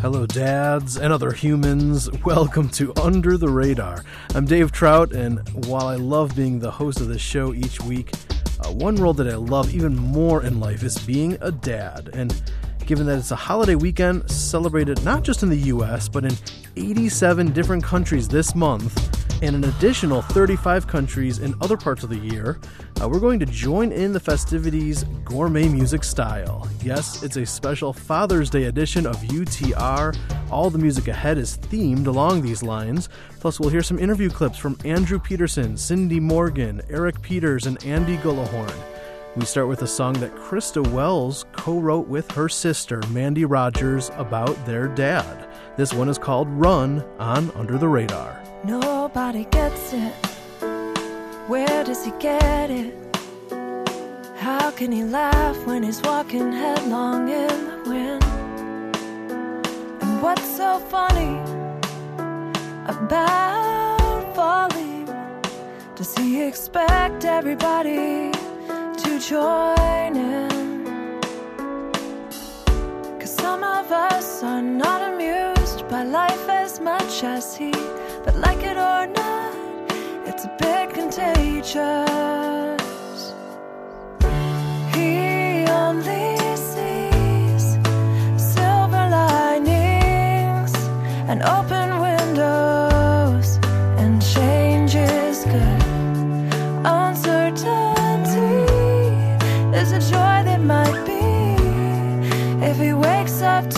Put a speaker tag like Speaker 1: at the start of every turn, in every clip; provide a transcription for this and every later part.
Speaker 1: Hello, dads and other humans. Welcome to Under the Radar. I'm Dave Trout, and while I love being the host of this show each week, uh, one role that I love even more in life is being a dad. And given that it's a holiday weekend celebrated not just in the US, but in 87 different countries this month, and an additional 35 countries in other parts of the year, uh, we're going to join in the festivities gourmet music style. Yes, it's a special Father's Day edition of UTR. All the music ahead is themed along these lines. Plus, we'll hear some interview clips from Andrew Peterson, Cindy Morgan, Eric Peters, and Andy Gullahorn. We start with a song that Christa Wells co wrote with her sister, Mandy Rogers, about their dad. This one is called Run on Under the Radar.
Speaker 2: Nobody gets it. Where does he get it? How can he laugh when he's walking headlong in the wind? And what's so funny about falling? Does he expect everybody to join in? Cause some of us are not amused by life as much as he but like it or not, it's a bit contagious. He only sees silver linings and open windows, and change is good. Uncertainty is a joy that might be if he wakes up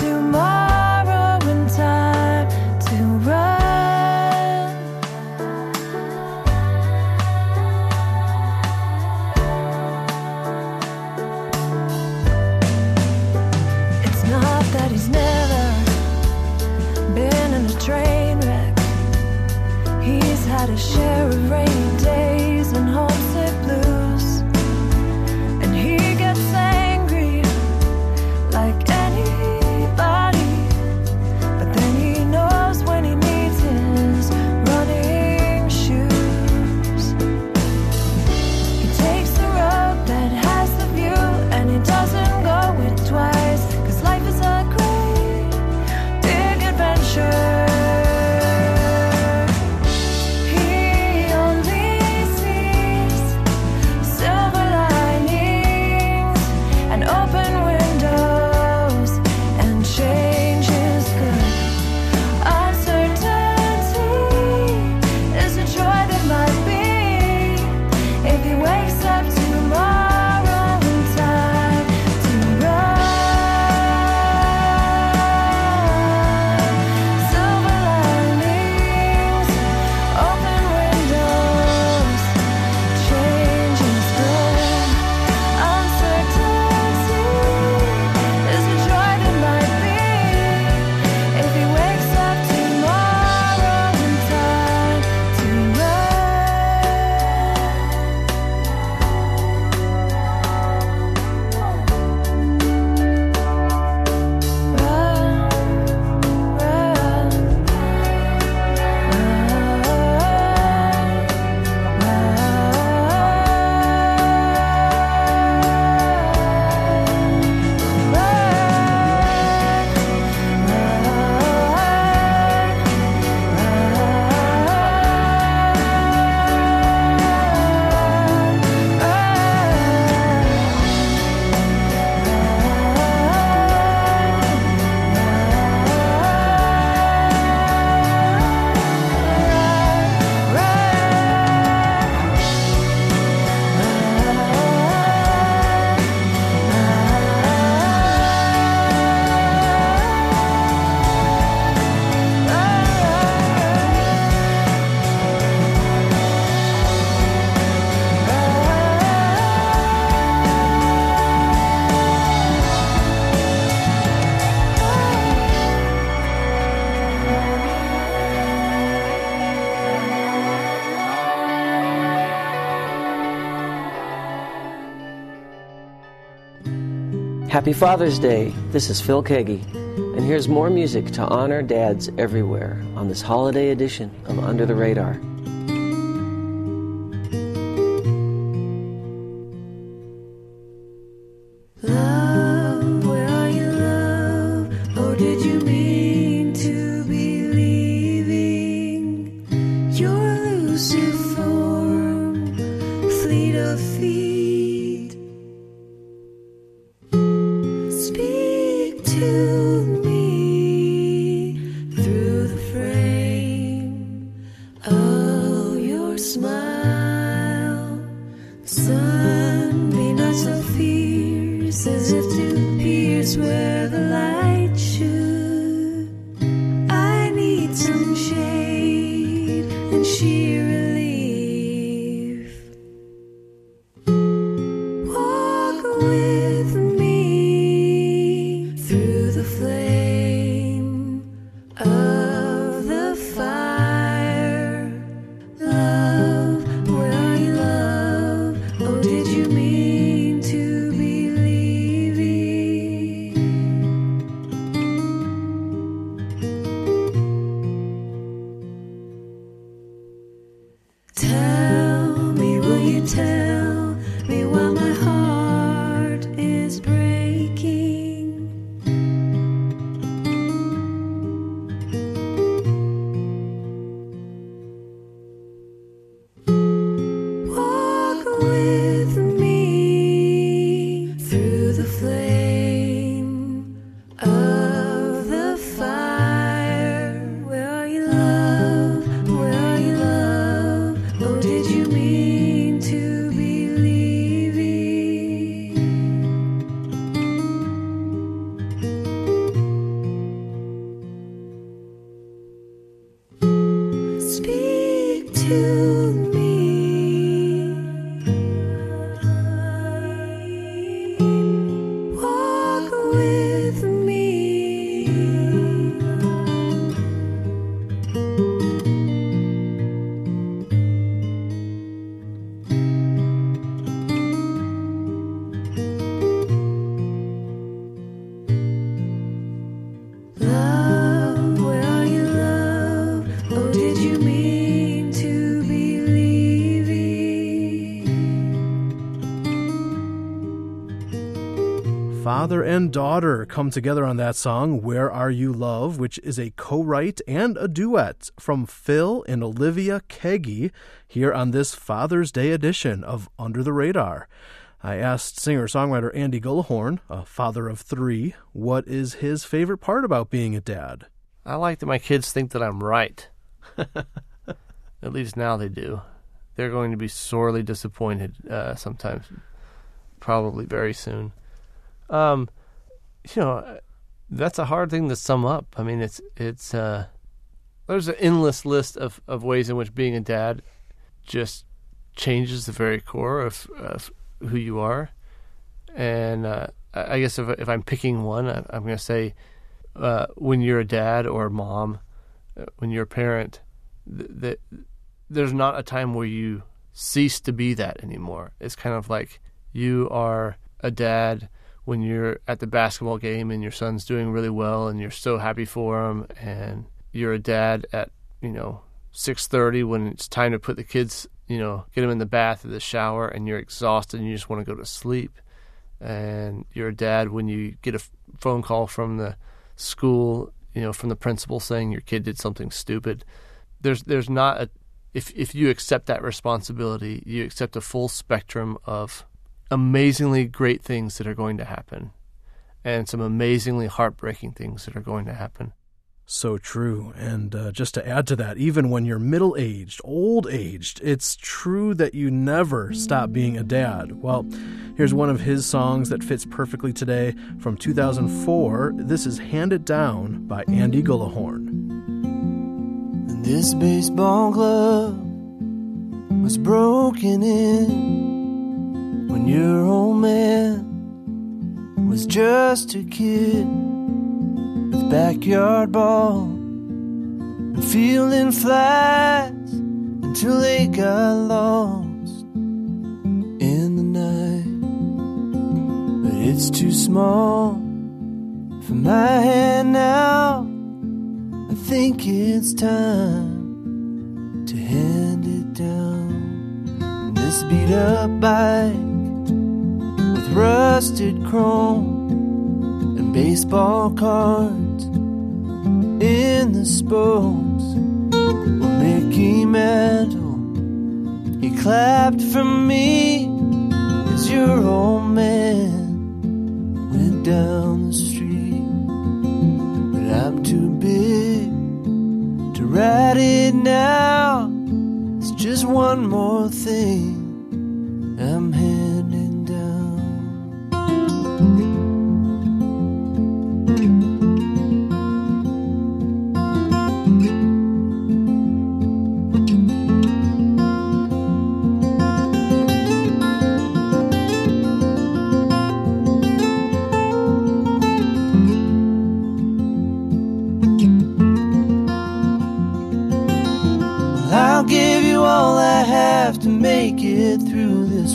Speaker 3: Happy Father's Day. This is Phil Keaggy, and here's more music to honor dads everywhere on this holiday edition of Under the Radar.
Speaker 1: Father and daughter come together on that song, Where Are You Love, which is a co write and a duet from Phil and Olivia Keaggy here on this Father's Day edition of Under the Radar. I asked singer songwriter Andy Gullahorn, a father of three, what is his favorite part about being a dad?
Speaker 4: I like that my kids think that I'm right. At least now they do. They're going to be sorely disappointed uh, sometimes, probably very soon. Um, you know, that's a hard thing to sum up. I mean, it's it's uh, there's an endless list of, of ways in which being a dad just changes the very core of, of who you are. And uh, I guess if if I'm picking one, I, am going to say uh, when you're a dad or a mom, uh, when you're a parent, that there's not a time where you cease to be that anymore. It's kind of like you are a dad when you're at the basketball game and your son's doing really well and you're so happy for him and you're a dad at you know 6:30 when it's time to put the kids you know get them in the bath or the shower and you're exhausted and you just want to go to sleep. And you're a dad when you get a phone call from the school you know from the principal saying your kid did something stupid. There's there's not a if if you accept that responsibility you accept a full spectrum of amazingly great things that are going to happen and some amazingly heartbreaking things that are going to happen.
Speaker 1: So true. And uh, just to add to that, even when you're middle aged, old aged, it's true that you never stop being a dad. Well, here's one of his songs that fits perfectly today from 2004. This is Hand It Down by Andy Gullahorn.
Speaker 5: This baseball glove was broken in when your old man was just a kid with backyard ball and feeling flies until they got lost in the night. But it's too small for my hand now. I think it's time to hand it down. This beat up bike rusted chrome and baseball cards in the spokes. Well, Mickey Mantle, he clapped for me as your old man went down the street.
Speaker 6: But I'm too big to write it now. It's just one more thing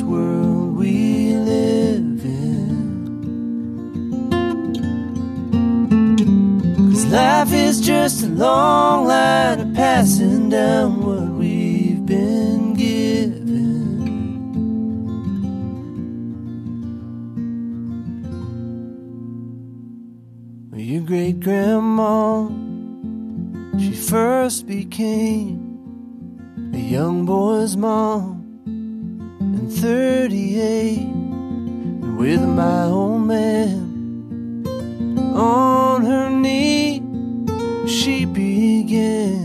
Speaker 6: world we live in. Cause life is just a long line of passing down what we've been given. Your great grandma, she first became a young boy's mom and 38 and with my old man on her knee she began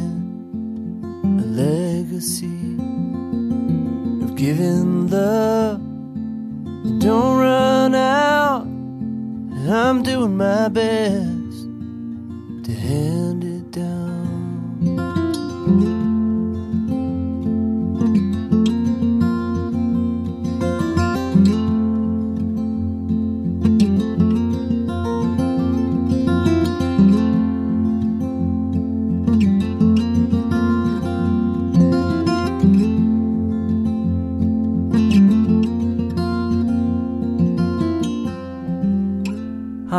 Speaker 6: a legacy of giving love. Don't run out I'm doing my best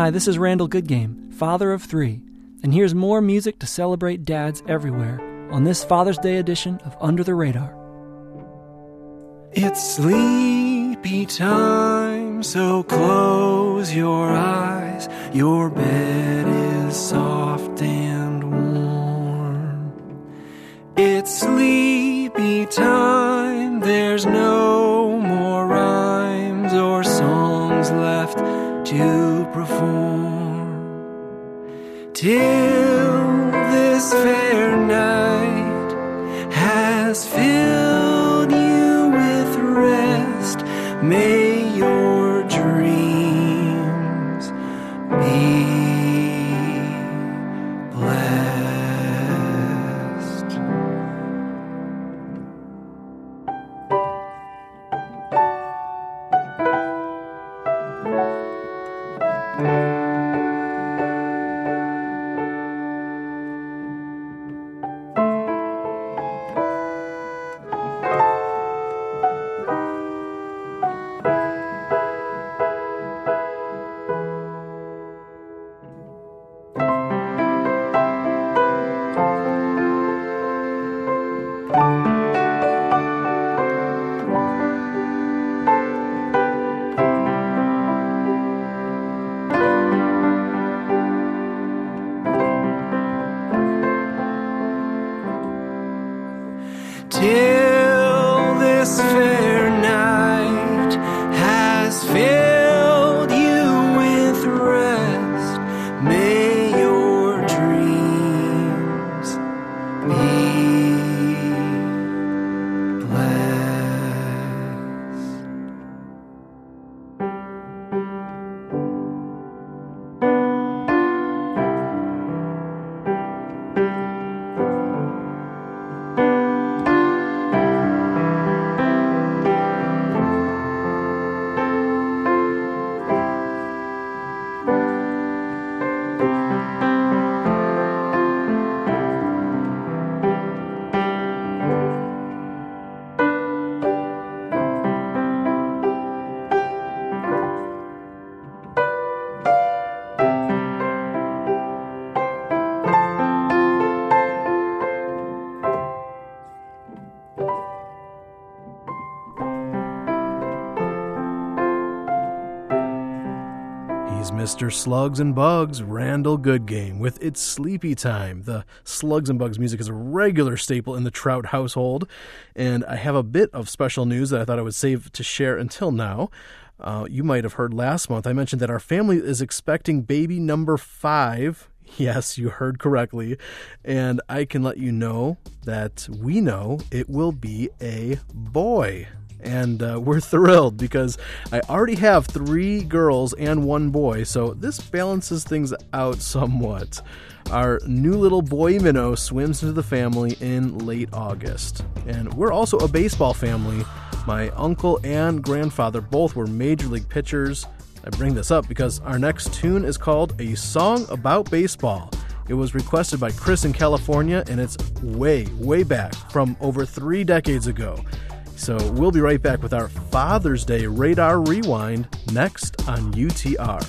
Speaker 7: Hi, this is Randall Goodgame, father of three, and here's more music to celebrate dads everywhere on this Father's Day edition of Under the Radar.
Speaker 6: It's sleepy time, so close your eyes. Your bed is soft and warm. It's sleepy time, there's no more rhymes or songs left to Till this fair night has filled you with rest. May
Speaker 1: Mr. Slugs and Bugs, Randall Goodgame, with It's Sleepy Time. The Slugs and Bugs music is a regular staple in the Trout household, and I have a bit of special news that I thought I would save to share until now. Uh, you might have heard last month I mentioned that our family is expecting baby number five Yes, you heard correctly. And I can let you know that we know it will be a boy. And uh, we're thrilled because I already have three girls and one boy, so this balances things out somewhat. Our new little boy Minnow swims into the family in late August. And we're also a baseball family. My uncle and grandfather both were major league pitchers. I bring this up because our next tune is called A Song About Baseball. It was requested by Chris in California, and it's way, way back from over three decades ago. So we'll be right back with our Father's Day Radar Rewind next on UTR.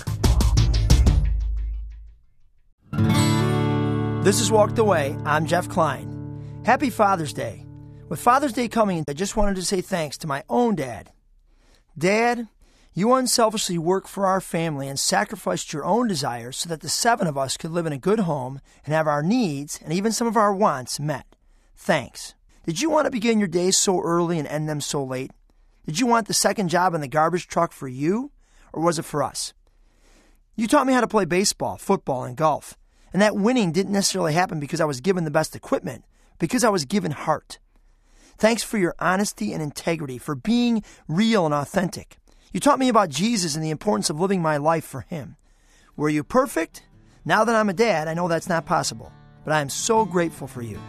Speaker 8: This is Walked Away. I'm Jeff Klein. Happy Father's Day. With Father's Day coming, I just wanted to say thanks to my own dad. Dad, you unselfishly worked for our family and sacrificed your own desires so that the seven of us could live in a good home and have our needs and even some of our wants met. Thanks. Did you want to begin your days so early and end them so late? Did you want the second job in the garbage truck for you, or was it for us? You taught me how to play baseball, football, and golf. And that winning didn't necessarily happen because I was given the best equipment, because I was given heart. Thanks for your honesty and integrity, for being real and authentic. You taught me about Jesus and the importance of living my life for Him. Were you perfect? Now that I'm a dad, I know that's not possible, but I am so grateful for you.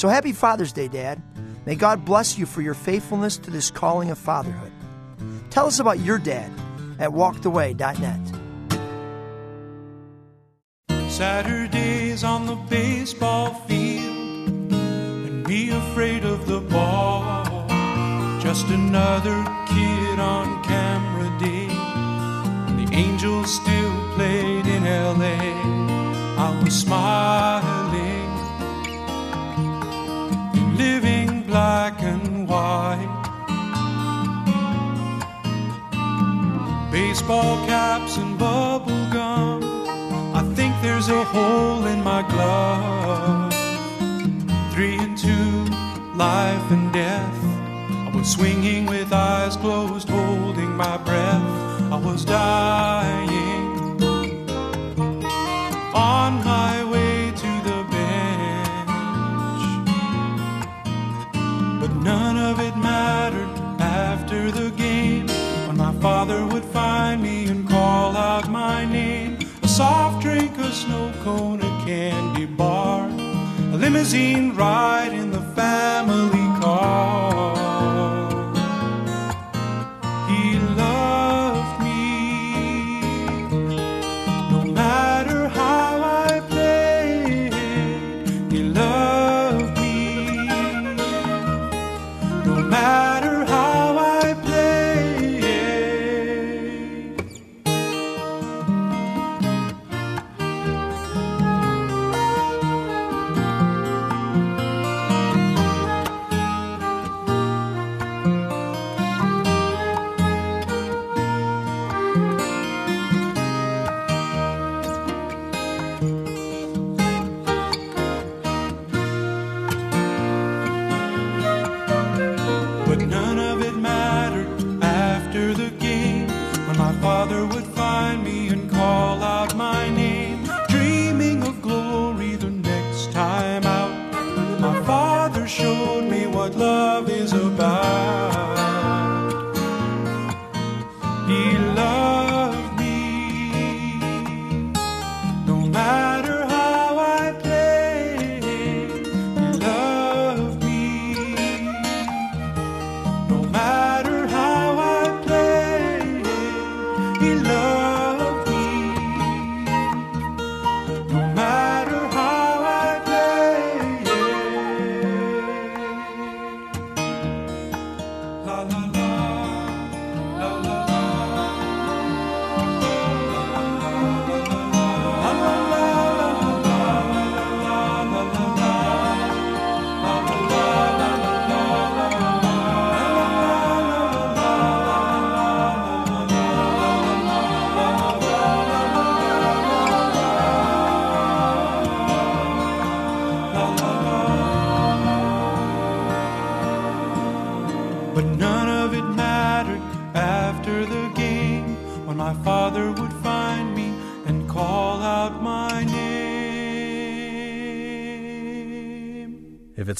Speaker 8: So happy Father's Day, Dad. May God bless you for your faithfulness to this calling of fatherhood. Tell us about your dad at walkedaway.net.
Speaker 9: Saturdays on the baseball field and be afraid of the ball. Just another kid on camera day. And the Angels still played in LA. I was smiling Baseball caps and bubble gum. I think there's a hole in my glove. Three and two, life and death. I was swinging with eyes closed, holding my breath. I was dying on my way to the bench. But none of it mattered after the game when my father would find candy bar, a limousine ride in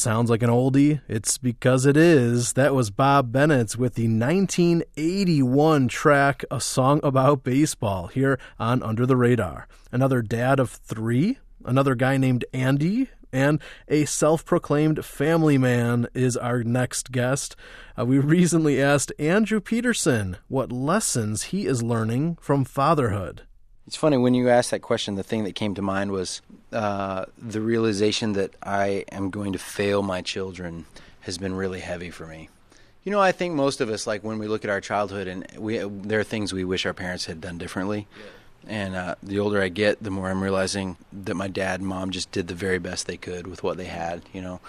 Speaker 1: sounds like an oldie, it's because it is. That was Bob Bennett with the 1981 track A Song About Baseball here on Under the Radar. Another dad of three, another guy named Andy, and a self proclaimed family man is our next guest. Uh, we recently asked Andrew Peterson what lessons he is learning from fatherhood.
Speaker 10: It's funny when you asked that question. The thing that came to mind was uh, the realization that I am going to fail my children has been really heavy for me. You know, I think most of us, like when we look at our childhood, and we there are things we wish our parents had done differently. And uh, the older I get, the more I'm realizing that my dad and mom just did the very best they could with what they had. You know,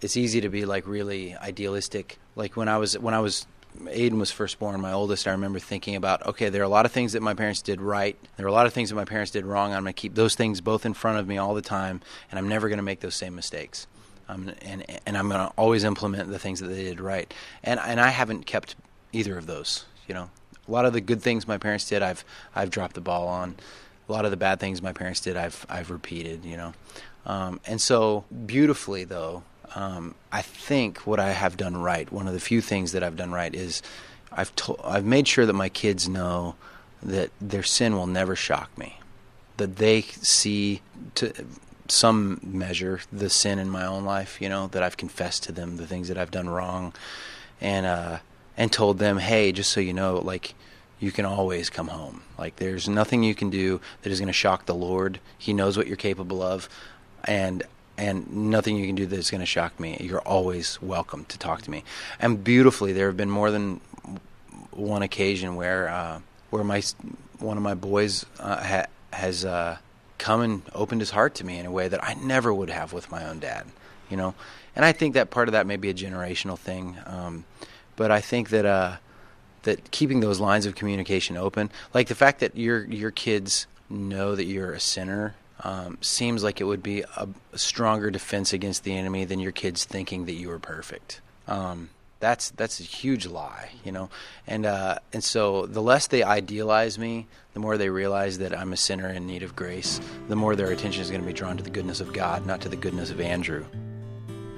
Speaker 10: it's easy to be like really idealistic. Like when I was when I was Aiden was first born, my oldest, I remember thinking about, okay, there are a lot of things that my parents did right. There are a lot of things that my parents did wrong. I'm going to keep those things both in front of me all the time, and I'm never going to make those same mistakes. Um, and and I'm going to always implement the things that they did right. And and I haven't kept either of those. You know, a lot of the good things my parents did, I've I've dropped the ball on. A lot of the bad things my parents did, I've I've repeated. You know, um, and so beautifully though, um, I think what I have done right, one of the few things that I've done right is I've to- I've made sure that my kids know that their sin will never shock me, that they see to some measure the sin in my own life, you know, that I've confessed to them the things that I've done wrong, and uh, and told them, hey, just so you know, like you can always come home. Like there's nothing you can do that is going to shock the Lord. He knows what you're capable of, and and nothing you can do that's going to shock me. You're always welcome to talk to me. And beautifully, there have been more than one occasion where uh, where my one of my boys uh, ha- has uh, come and opened his heart to me in a way that I never would have with my own dad. You know, and I think that part of that may be a generational thing, um, but I think that uh, that keeping those lines of communication open, like the fact that your your kids know that you're a sinner um, seems like it would be a, stronger defense against the enemy than your kids thinking that you were perfect. Um, that's that's a huge lie, you know. And uh, and so the less they idealize me, the more they realize that I'm a sinner in need of grace. The more their attention is going to be drawn to the goodness of God, not to the goodness of Andrew.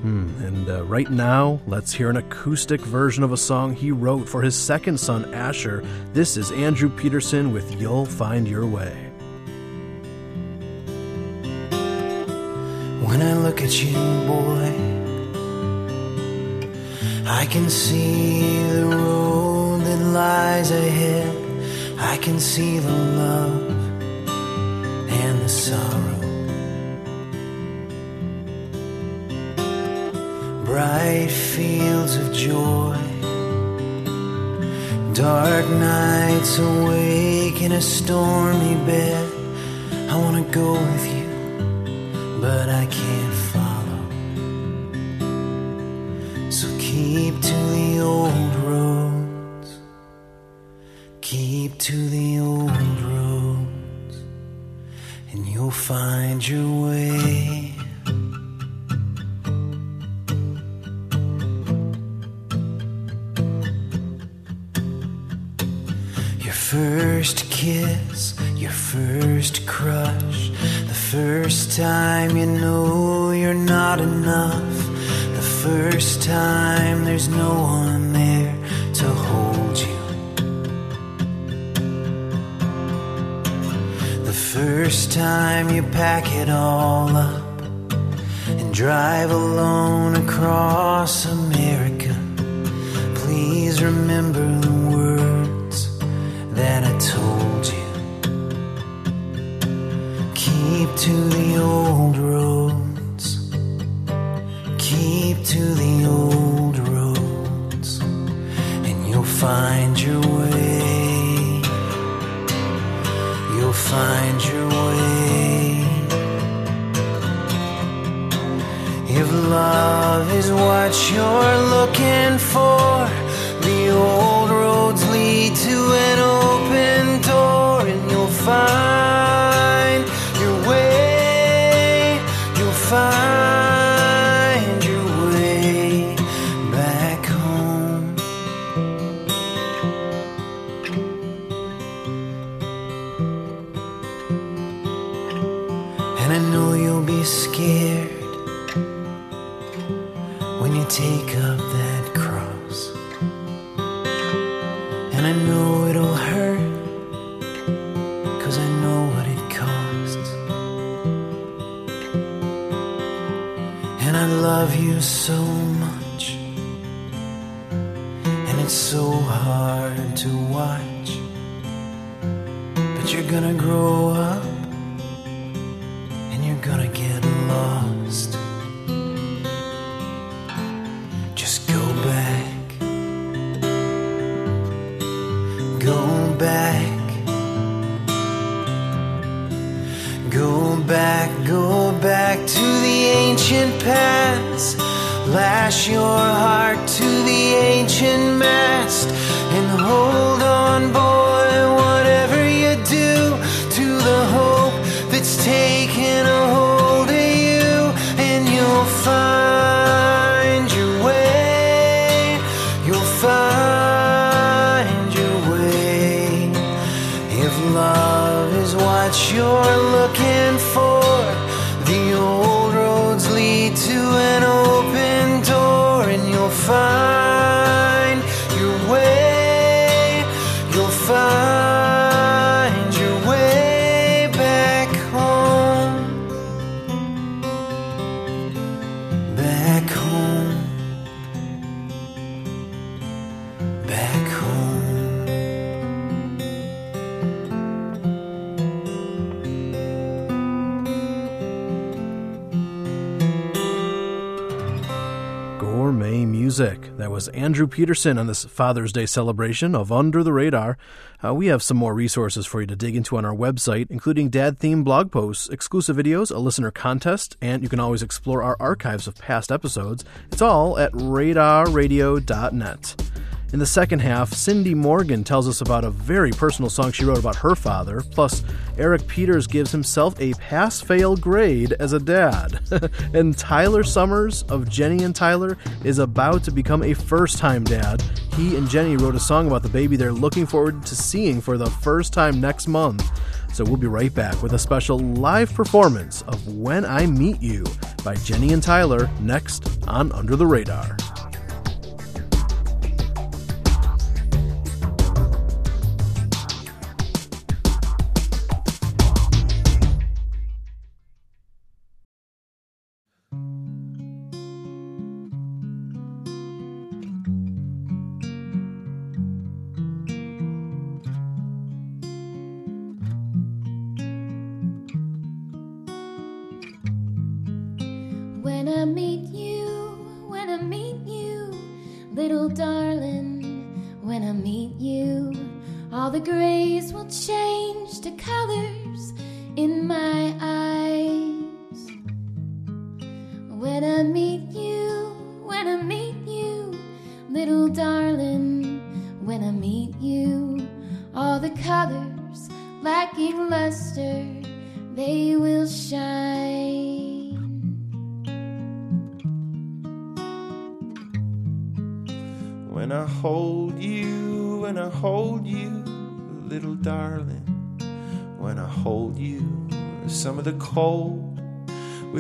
Speaker 1: Hmm. And uh, right now, let's hear an acoustic version of a song he wrote for his second son, Asher. This is Andrew Peterson with You'll Find Your Way.
Speaker 5: When I look at you, boy, I can see the road that lies ahead. I can see the love and the sorrow. Bright fields of joy, dark nights awake in a stormy bed. I wanna go with you but I can't ancient past. Lash your heart to the ancient mast. And hold on, boy, whatever you do, to the hope that's taking
Speaker 1: was Andrew Peterson on this Father's Day celebration of Under the Radar. Uh, we have some more resources for you to dig into on our website, including dad themed blog posts, exclusive videos, a listener contest, and you can always explore our archives of past episodes. It's all at radarradio.net. In the second half, Cindy Morgan tells us about a very personal song she wrote about her father. Plus, Eric Peters gives himself a pass fail grade as a dad. and Tyler Somers of Jenny and Tyler is about to become a first time dad. He and Jenny wrote a song about the baby they're looking forward to seeing for the first time next month. So we'll be right back with a special live performance of When I Meet You by Jenny and Tyler next on Under the Radar.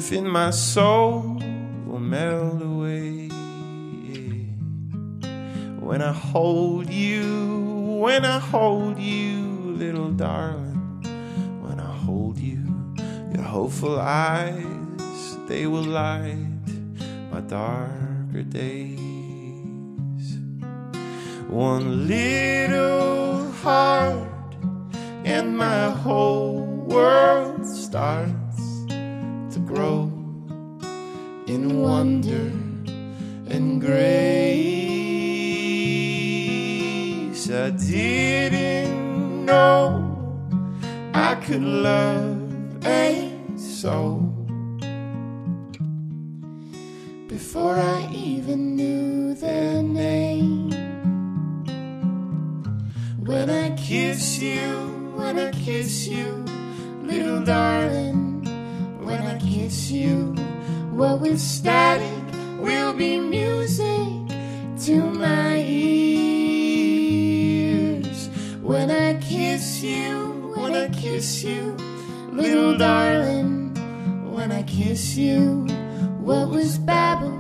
Speaker 11: Within my soul will melt away. When I hold you, when I hold you, little darling, when I hold you, your hopeful eyes, they will light my darker days. One little heart, and my whole world starts grow in wonder and grace. I didn't know I could love a soul before I even knew their name. When I kiss you, when I kiss you, little darling, when I kiss you, what was static will be music to my ears. When I kiss you, when I kiss you, little darling, when I kiss you, what was babble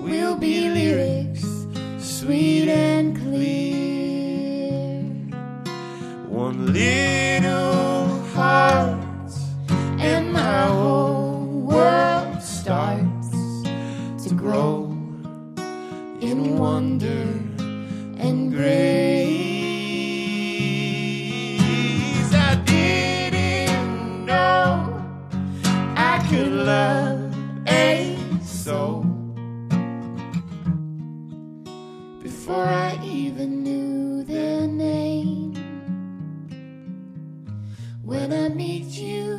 Speaker 12: will be lyrics, sweet and clear.
Speaker 11: One little
Speaker 12: wonder and grace.
Speaker 11: I didn't know
Speaker 12: I could love a soul before I even knew their name. When I meet you,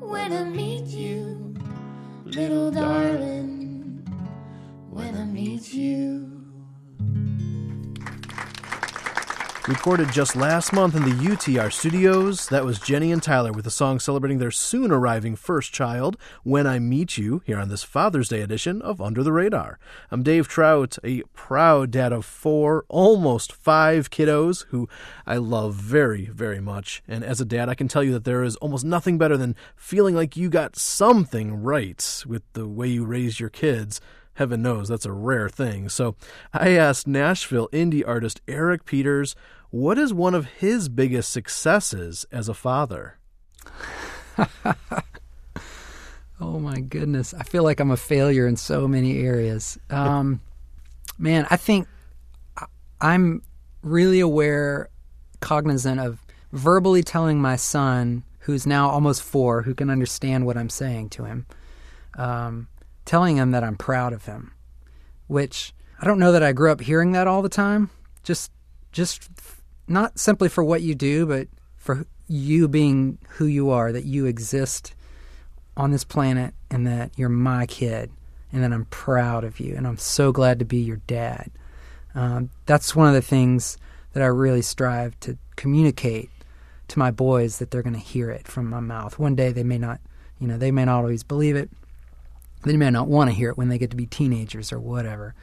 Speaker 12: when I meet you, little darling,
Speaker 6: Recorded just last month in the UTR studios, that was Jenny and Tyler with a song celebrating their soon arriving first child, When I Meet You, here on this Father's Day edition of Under the Radar. I'm Dave Trout, a proud dad of four, almost five kiddos who I love very, very much. And as a dad, I can tell you that there is almost nothing better than feeling like you got something right with the way you raise your kids. Heaven knows that's a rare thing. So I asked Nashville indie artist Eric Peters what is one of his biggest successes as a father?
Speaker 13: Oh my goodness. I feel like I'm a failure in so many areas. Um, man, I think I'm really aware, cognizant of verbally telling my son, who's now almost four, who can understand what I'm saying to him, um, telling him that I'm proud of him, which I don't know that I grew up hearing that all the time. Just, just not simply for what you do, but for you being who you are, that you exist on this planet and that you're my kid and that I'm proud of you and I'm so glad to be your dad. Um, that's one of the things that I really strive to communicate to my boys that they're going to hear it from my mouth. One day they may not, you know, they may not always believe it. They may not want to hear it when they get to be teenagers or whatever.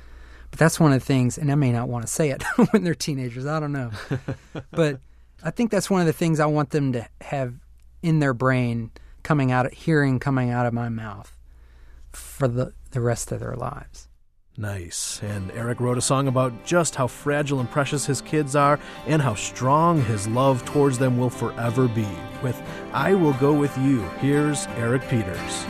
Speaker 13: But that's one of the things, and I may not want to say it when they're teenagers. I don't know. but I think that's one of the things I want them to have in their brain coming out, hearing coming out of my mouth for the, the rest of their lives.
Speaker 6: Nice. And Eric wrote a song about just how fragile and precious his kids are and how strong his love towards them will forever be. With I Will Go With You, here's Eric Peters.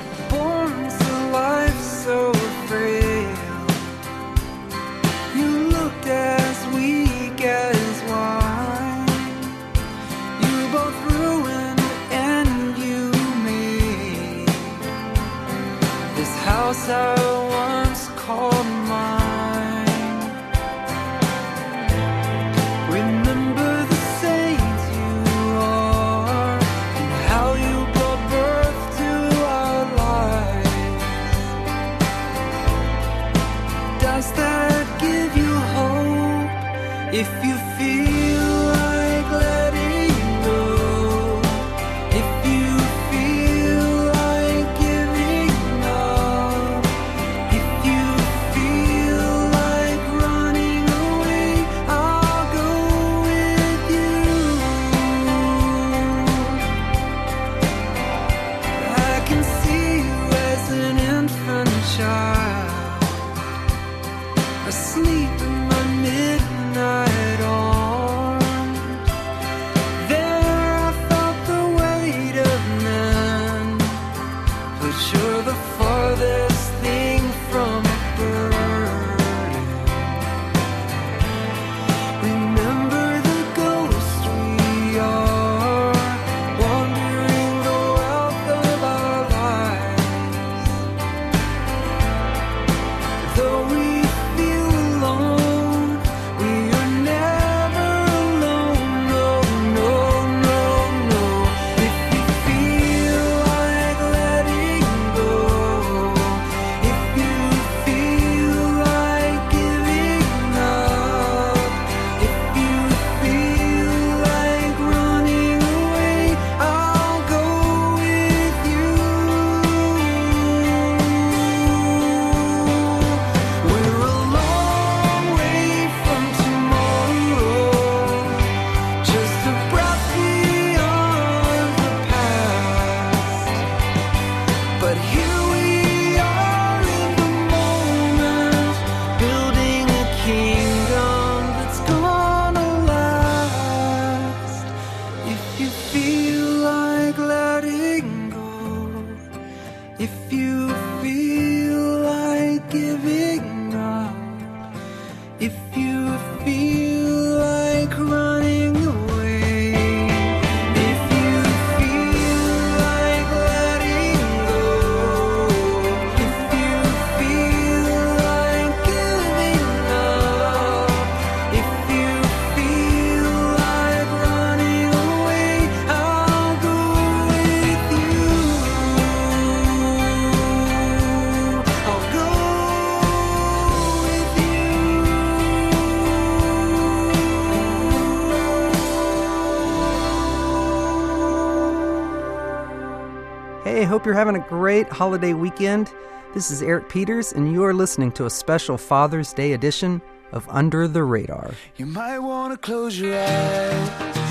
Speaker 14: Hope you're
Speaker 13: having a great holiday weekend. This is Eric Peters, and you are listening to a special Father's Day edition of Under the Radar.
Speaker 5: You might want to close your eyes.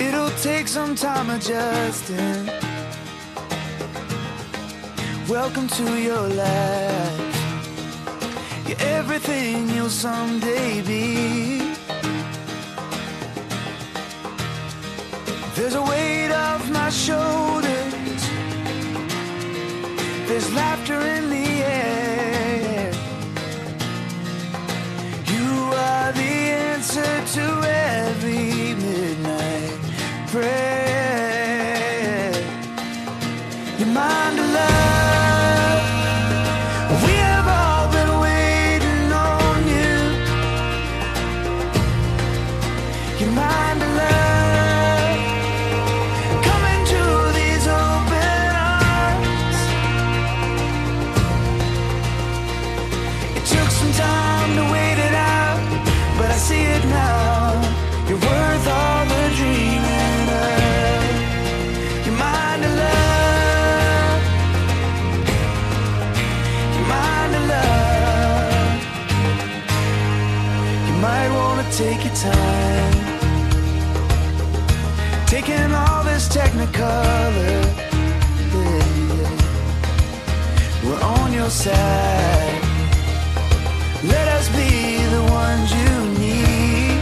Speaker 5: It'll take some time adjusting. Welcome to your life. You're everything you'll someday be. There's a weight off my shoulders. There's laughter in the air. You are the answer to every midnight prayer. Your mind take your time. Taking all this technicolor. Yeah. We're on your side. Let us be the ones you need.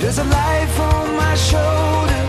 Speaker 5: There's a life on my shoulder,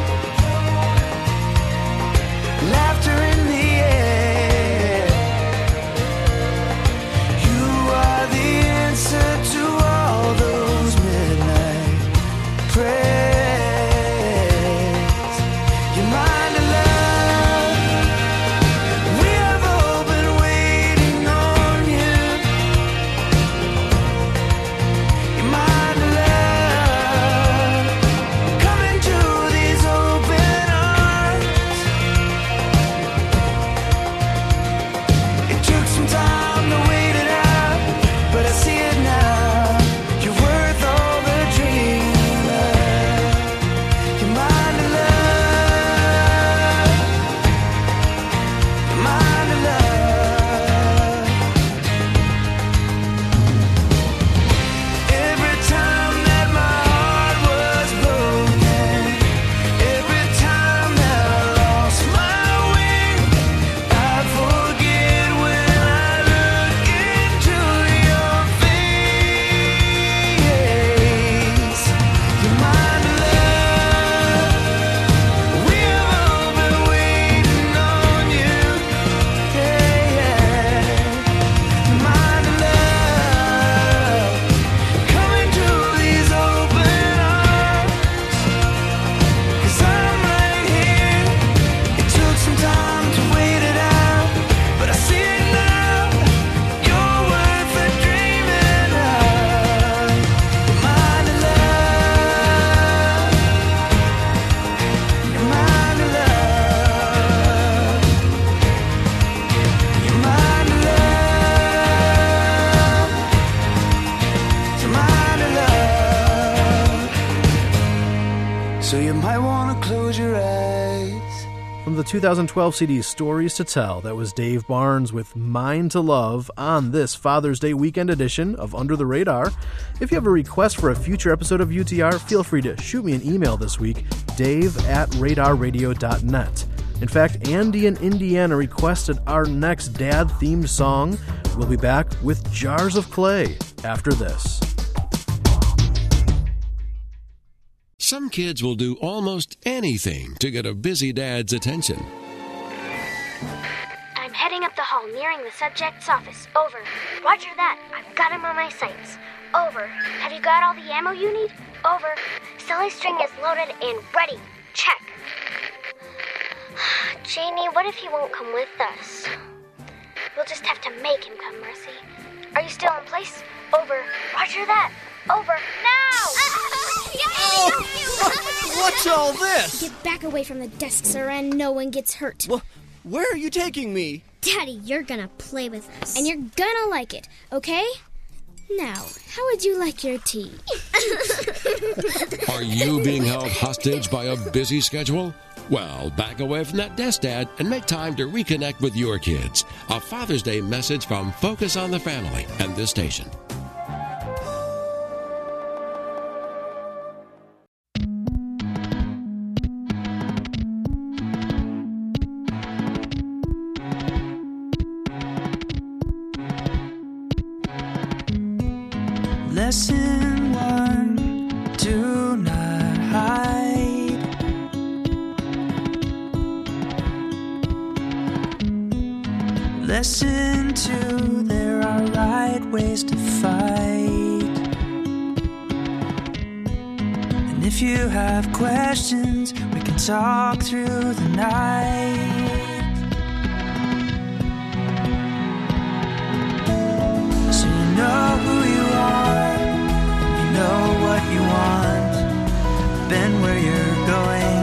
Speaker 1: 2012 CD Stories to Tell, that was Dave Barnes with Mine to Love on this Father's Day weekend edition of Under the Radar. If you have a request for a future episode of UTR, feel free to shoot me an email this week, dave at radarradio.net. In fact, Andy in Indiana requested our next dad themed song. We'll be back with Jars of Clay after this.
Speaker 15: Some kids will do almost anything to get a busy dad's attention.
Speaker 16: I'm heading up the hall, nearing the subject's office. Over. Roger that. I've got him on my sights. Over. Have you got all the ammo you need? Over. Silly string is loaded and ready. Check. Janie, what if he won't come with us? We'll just have to make him come, Mercy. Are you still in place? Over. Roger that. Over. Now!
Speaker 17: Oh, what's all this?
Speaker 18: Get back away from the desk, sir, and no one gets hurt.
Speaker 17: Well, where are you taking me?
Speaker 18: Daddy, you're gonna play with us. And you're gonna like it, okay? Now, how would you like your tea?
Speaker 15: Are you being held hostage by a busy schedule? Well, back away from that desk, Dad, and make time to reconnect with your kids. A Father's Day message from Focus on the Family and this station.
Speaker 5: If you have questions, we can talk through the night. So you know who you are, you know what you want, been where you're going,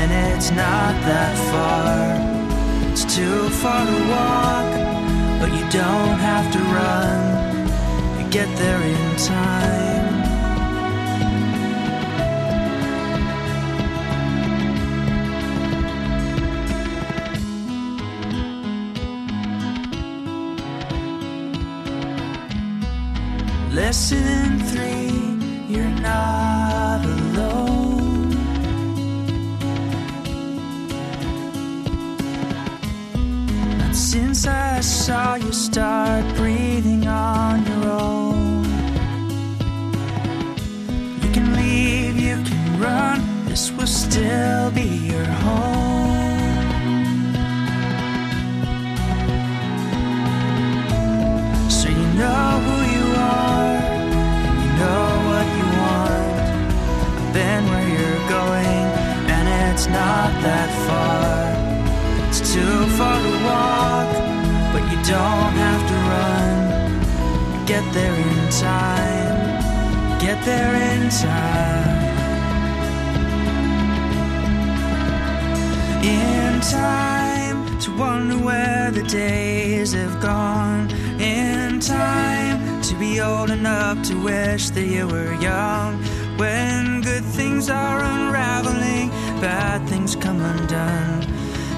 Speaker 5: and it's not that far. It's too far to walk, but you don't have to run. You get there in time. Lesson three, you're not alone. Since I saw you start breathing on your own. You can leave, you can run, this will still don't have to run. Get there in time, get there in time. In time to wonder where the days have gone. In time to be old enough to wish that you were young. When good things are unraveling, bad things come undone.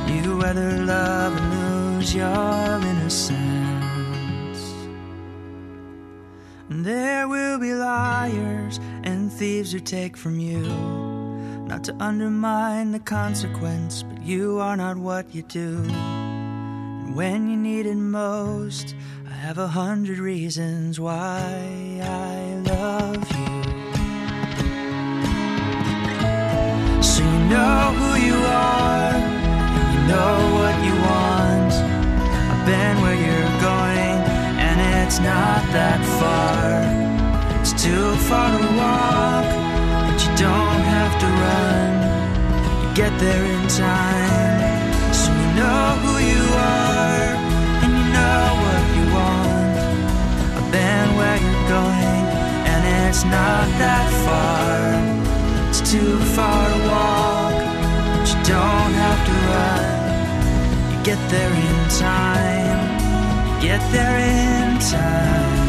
Speaker 5: You either love and lose your thieves who take from you. Not to undermine the consequence, but you are not what you do. And when you need it most, I have a hundred reasons why I love you. So you know who you are, you know what you want. I've been where you're going, and it's not that far. Too far to walk, but you don't have to run. You get there in time. So you know who you are, and you know what you want. I've been where you're going, and it's not that far. It's too far to walk, but you don't have to run. You get there in time. Get there in time.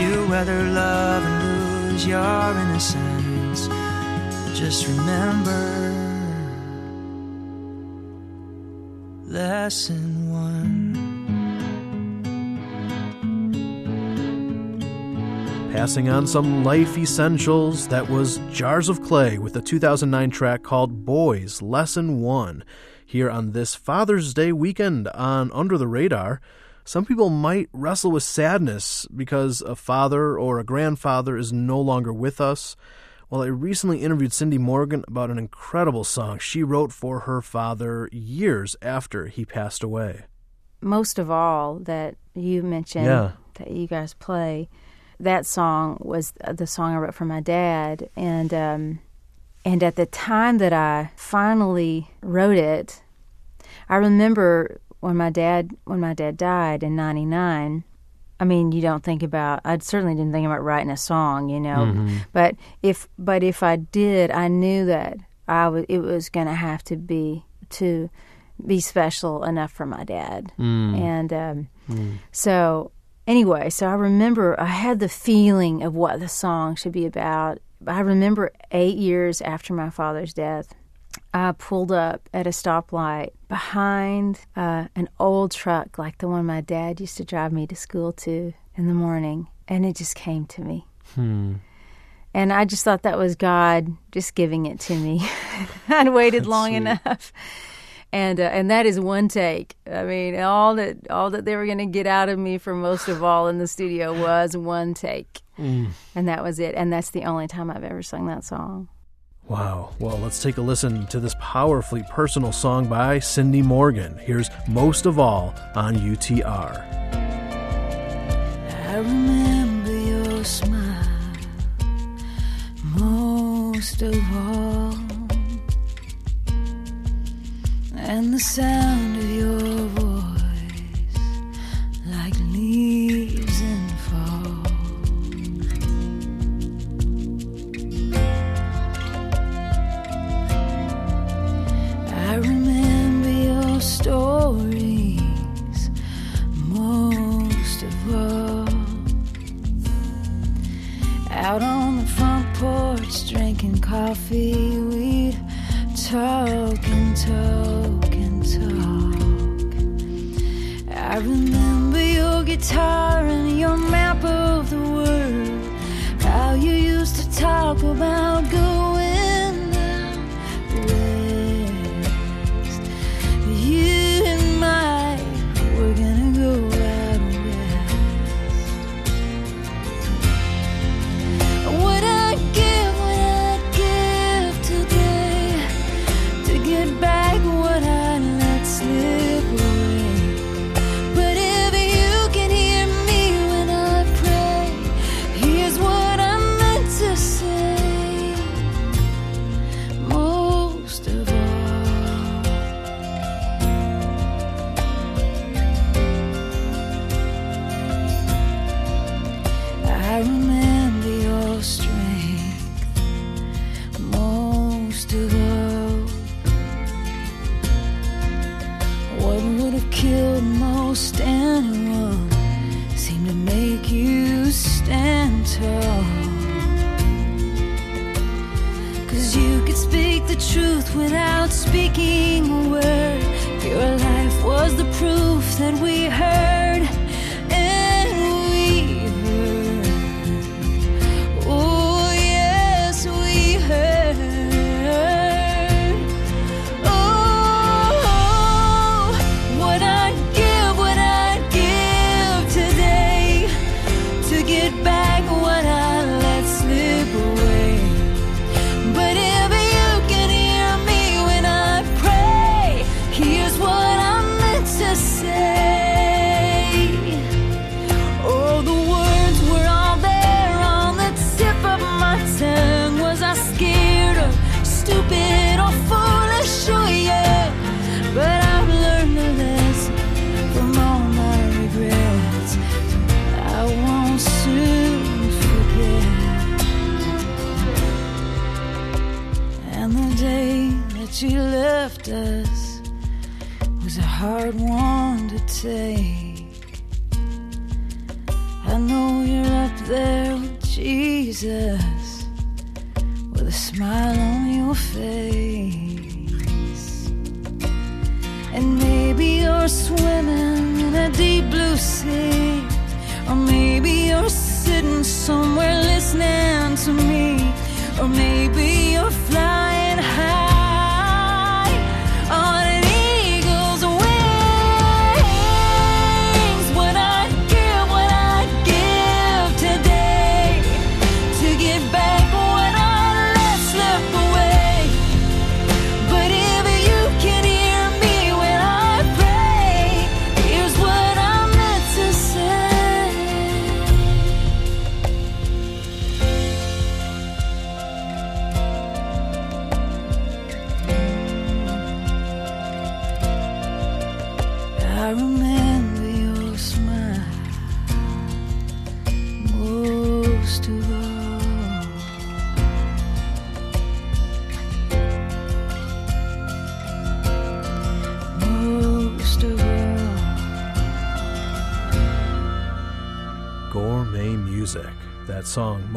Speaker 5: You ever love and lose your innocence, just remember lesson one.
Speaker 1: Passing on some life essentials, that was Jars of Clay with the 2009 track called Boys Lesson 1 here on this Father's Day weekend on Under the Radar. Some people might wrestle with sadness because a father or a grandfather is no longer with us. Well, I recently interviewed Cindy Morgan about an incredible song she wrote for her father years after he passed away.
Speaker 19: Most of all, that you mentioned
Speaker 1: Yeah.
Speaker 19: that you guys play, that song was the song I wrote for my dad, and um, and at the time that I finally wrote it, I remember when my dad when my dad died in '99. I mean, you don't think about. I certainly didn't think about writing a song, you know.
Speaker 1: Mm-hmm.
Speaker 20: Mhm.
Speaker 19: But if but if I did, I knew that I was. It was going to have to be to be special enough for my dad,
Speaker 20: Mm.
Speaker 19: and um,
Speaker 20: Mm.
Speaker 19: so anyway, so I remember I had the feeling of what the song should be about. I remember eight years after my father's death, I pulled up at a stoplight behind uh, an old truck like the one my dad used to drive me to school to in the morning, and it just came to me.
Speaker 20: Hmm.
Speaker 19: And I just thought that was God just giving it to me. I'd waited
Speaker 20: That's
Speaker 19: long
Speaker 20: sweet.
Speaker 19: enough. And uh, and that is one take. I mean, all that all that they were going to get out of me for most of all in the studio was one take.
Speaker 1: Mm.
Speaker 19: And that was it. And that's the only time I've ever sung that song.
Speaker 1: Wow. Well, let's take a listen to this powerfully personal song by Cindy Morgan. Here's Most of All on UTR.
Speaker 2: I remember your smile most of all, and the sound of your voice was the proof that we heard. Take. I know you're up there with Jesus with a smile on your face. And maybe you're swimming in a deep blue sea. Or maybe you're sitting somewhere listening to me.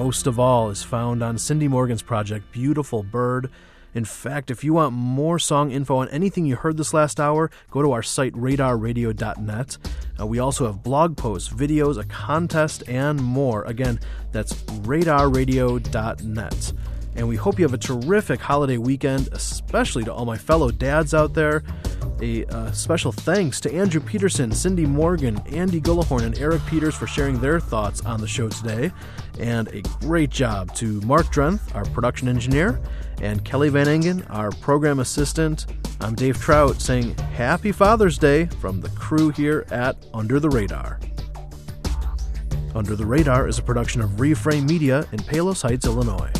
Speaker 1: Most of all, is found on Cindy Morgan's project, Beautiful Bird. In fact, if you want more song info on anything you heard this last hour, go to our site radarradio.net. Uh, we also have blog posts, videos, a contest, and more. Again, that's radarradio.net. And we hope you have a terrific holiday weekend, especially to all my fellow dads out there. A uh, special thanks to Andrew Peterson, Cindy Morgan, Andy Gullahorn, and Eric Peters for sharing their thoughts on the show today. And a great job to Mark Drenth, our production engineer, and Kelly Van Engen, our program assistant. I'm Dave Trout saying Happy Father's Day from the crew here at Under the Radar. Under the Radar is a production of Reframe Media in Palos Heights, Illinois.